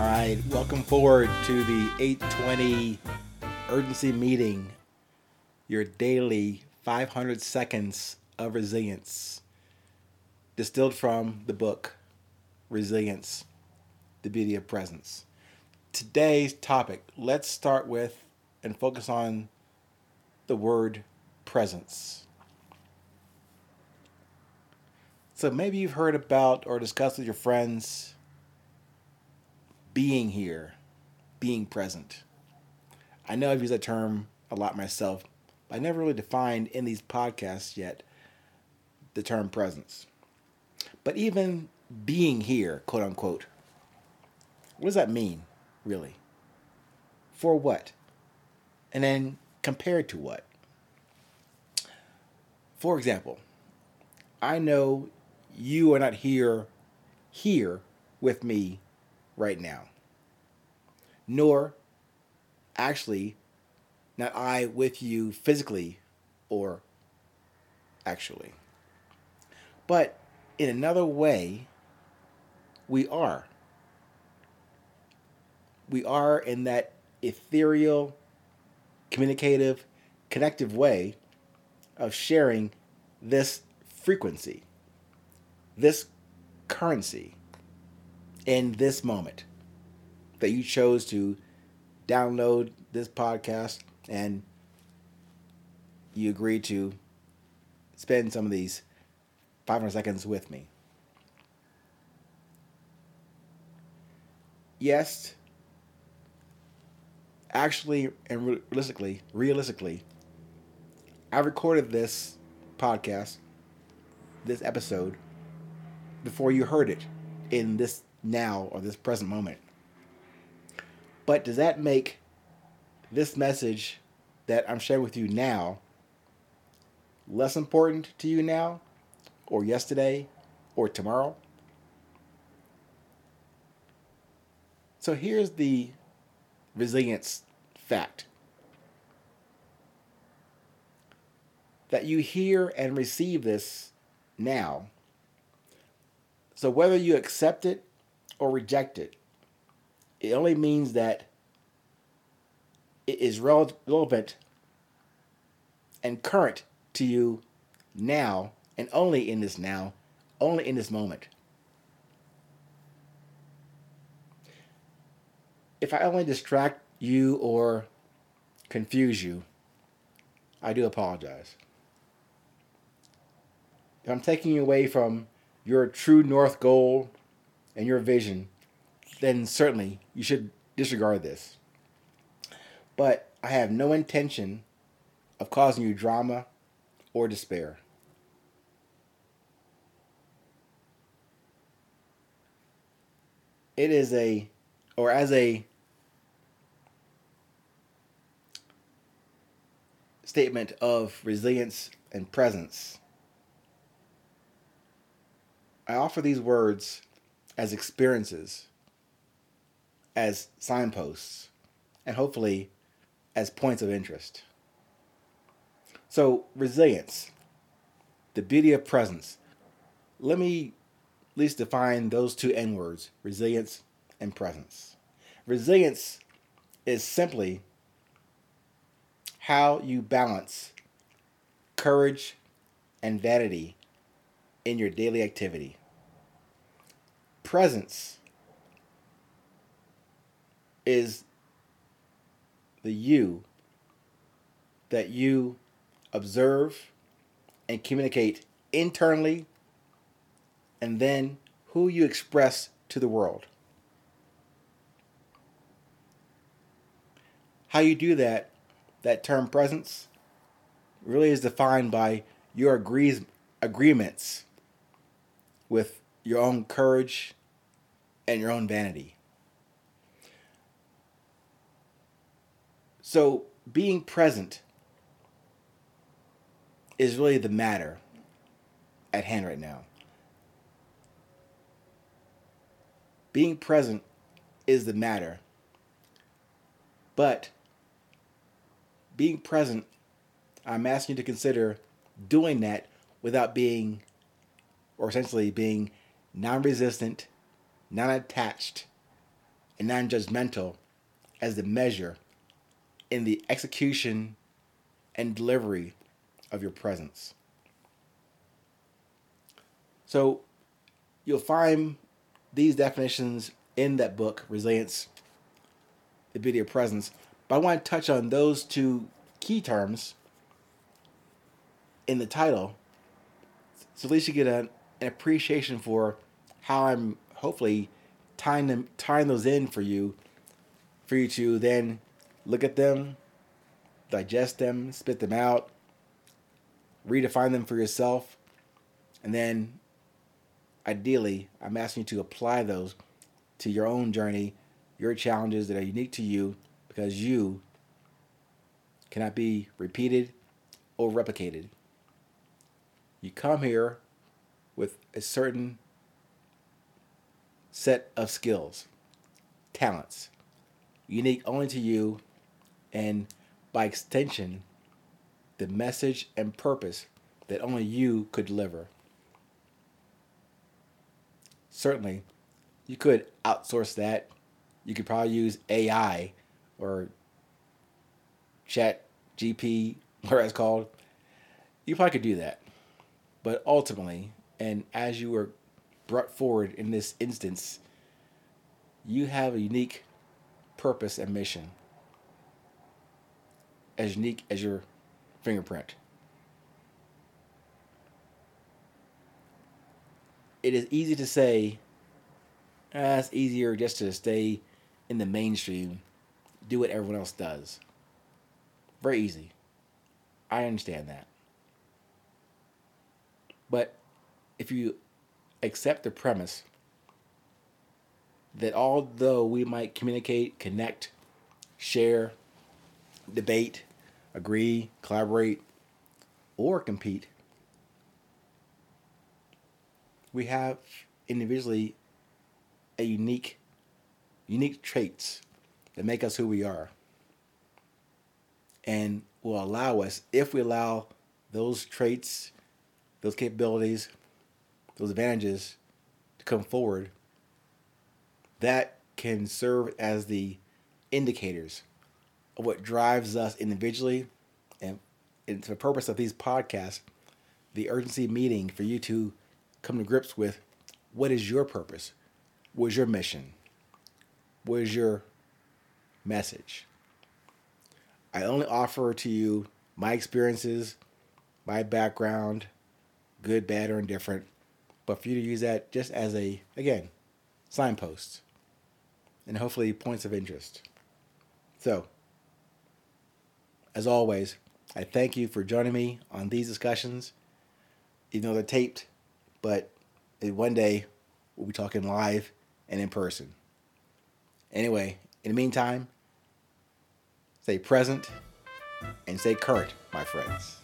All right, welcome forward to the 820 urgency meeting, your daily 500 seconds of resilience, distilled from the book Resilience, the Beauty of Presence. Today's topic, let's start with and focus on the word presence. So maybe you've heard about or discussed with your friends being here, being present. I know I've used that term a lot myself, but I never really defined in these podcasts yet the term presence. But even being here, quote unquote, what does that mean, really? For what? And then compared to what? For example, I know you are not here here with me right now. Nor actually not I with you physically or actually. But in another way, we are. We are in that ethereal, communicative, connective way of sharing this frequency, this currency in this moment that you chose to download this podcast and you agreed to spend some of these 500 seconds with me. Yes, actually and realistically, realistically, I recorded this podcast, this episode, before you heard it in this now or this present moment. But does that make this message that I'm sharing with you now less important to you now, or yesterday, or tomorrow? So here's the resilience fact that you hear and receive this now. So whether you accept it or reject it, it only means that it is relevant and current to you now and only in this now, only in this moment. If I only distract you or confuse you, I do apologize. If I'm taking you away from your true north goal and your vision, then certainly you should disregard this. But I have no intention of causing you drama or despair. It is a, or as a statement of resilience and presence, I offer these words as experiences as signposts and hopefully as points of interest. So, resilience, the beauty of presence. Let me at least define those two N words resilience and presence. Resilience is simply how you balance courage and vanity in your daily activity. Presence is the you that you observe and communicate internally, and then who you express to the world. How you do that, that term presence, really is defined by your agrees, agreements with your own courage and your own vanity. So being present is really the matter at hand right now. Being present is the matter. But being present, I'm asking you to consider doing that without being, or essentially being non resistant, non attached, and non judgmental as the measure in the execution and delivery of your presence. So you'll find these definitions in that book, Resilience, the Beauty of Presence. But I want to touch on those two key terms in the title so at least you get an appreciation for how I'm hopefully tying them tying those in for you for you to then look at them, digest them, spit them out, redefine them for yourself, and then ideally, I'm asking you to apply those to your own journey, your challenges that are unique to you because you cannot be repeated or replicated. You come here with a certain set of skills, talents, unique only to you, and by extension, the message and purpose that only you could deliver. Certainly, you could outsource that. You could probably use AI or Chat GP, whatever it's called. You probably could do that. But ultimately, and as you were brought forward in this instance, you have a unique purpose and mission, as unique as your fingerprint. It is easy to say, ah, it's easier just to stay in the mainstream, do what everyone else does. Very easy. I understand that. But if you accept the premise that although we might communicate, connect, share, debate, agree, collaborate, or compete, we have individually a unique unique traits that make us who we are and will allow us if we allow those traits those capabilities, those advantages to come forward, that can serve as the indicators of what drives us individually and it's the purpose of these podcasts, the urgency meeting for you to come to grips with what is your purpose? What is your mission? What is your message? I only offer to you my experiences, my background, good, bad, or indifferent, but for you to use that just as a, again, signpost and hopefully points of interest. So, as always, I thank you for joining me on these discussions, even though they're taped, but one day we'll be talking live and in person. Anyway, in the meantime, stay present and stay current, my friends.